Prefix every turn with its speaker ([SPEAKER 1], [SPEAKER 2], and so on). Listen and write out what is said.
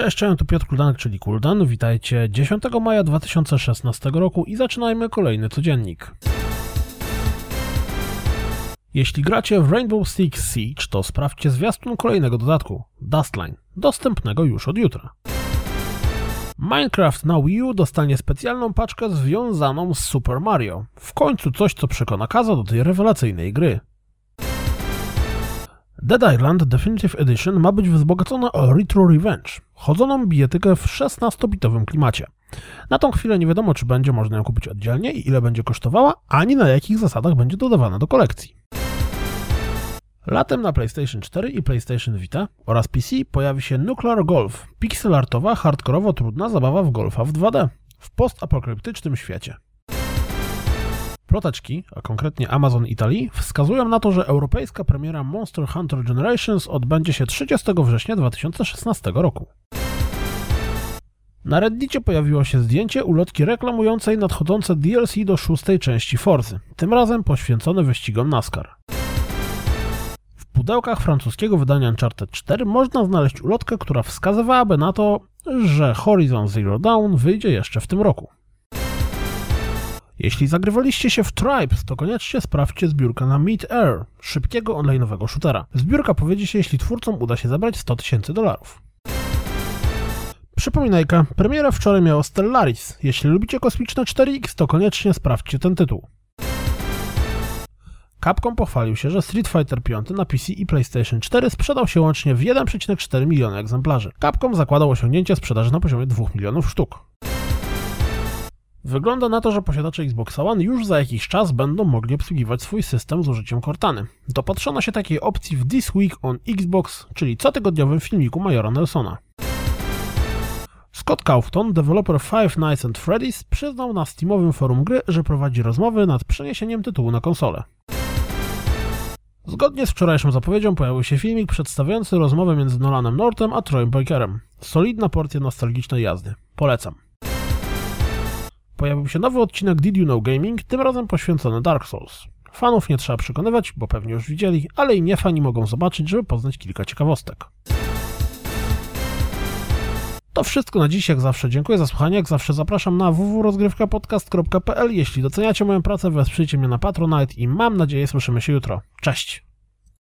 [SPEAKER 1] Cześć, cześć, tu Piotr Kuldanek, czyli Kuldan. Witajcie 10 maja 2016 roku i zaczynajmy kolejny codziennik. Jeśli gracie w Rainbow Six Siege, to sprawdźcie zwiastun kolejnego dodatku, Dustline, dostępnego już od jutra. Minecraft na Wii U dostanie specjalną paczkę związaną z Super Mario. W końcu coś, co przekona Kaza do tej rewelacyjnej gry. Dead Island Definitive Edition ma być wzbogacona o Retro Revenge, chodzoną bijetykę w 16-bitowym klimacie. Na tą chwilę nie wiadomo, czy będzie można ją kupić oddzielnie i ile będzie kosztowała, ani na jakich zasadach będzie dodawana do kolekcji. Latem na PlayStation 4 i PlayStation Vita oraz PC pojawi się Nuclear Golf, pixelartowa, hardkorowo trudna zabawa w golfa w 2D w postapokaliptycznym świecie. Ploteczki, a konkretnie Amazon Italii, wskazują na to, że europejska premiera Monster Hunter Generations odbędzie się 30 września 2016 roku. Na Reddicie pojawiło się zdjęcie ulotki reklamującej nadchodzące DLC do szóstej części Forzy, tym razem poświęcone wyścigom NASCAR. W pudełkach francuskiego wydania Uncharted 4 można znaleźć ulotkę, która wskazywałaby na to, że Horizon Zero Dawn wyjdzie jeszcze w tym roku. Jeśli zagrywaliście się w Tribes, to koniecznie sprawdźcie zbiórkę na Meet Air, szybkiego online'owego shootera. Zbiórka powiedzie się, jeśli twórcom uda się zebrać 100 tysięcy dolarów. Przypominajka, premiera wczoraj miała Stellaris. Jeśli lubicie kosmiczne 4X, to koniecznie sprawdźcie ten tytuł. Capcom pochwalił się, że Street Fighter V na PC i PlayStation 4 sprzedał się łącznie w 1,4 miliona egzemplarzy. Capcom zakładał osiągnięcie sprzedaży na poziomie 2 milionów sztuk. Wygląda na to, że posiadacze Xbox One już za jakiś czas będą mogli obsługiwać swój system z użyciem Cortany. Dopatrzono się takiej opcji w This Week on Xbox, czyli cotygodniowym filmiku Majora Nelsona. Scott Kaufton, deweloper Five Nights at Freddy's, przyznał na Steamowym forum gry, że prowadzi rozmowy nad przeniesieniem tytułu na konsolę. Zgodnie z wczorajszą zapowiedzią pojawił się filmik przedstawiający rozmowę między Nolanem Nortem a Troyem Bakerem. Solidna porcja nostalgicznej jazdy. Polecam pojawił się nowy odcinek Did You Know Gaming, tym razem poświęcony Dark Souls. Fanów nie trzeba przekonywać, bo pewnie już widzieli, ale i nie fani mogą zobaczyć, żeby poznać kilka ciekawostek. To wszystko na dziś, jak zawsze. Dziękuję za słuchanie, jak zawsze zapraszam na www.rozgrywkapodcast.pl. Jeśli doceniacie moją pracę, wesprzyjcie mnie na Patronite i mam nadzieję słyszymy się jutro. Cześć!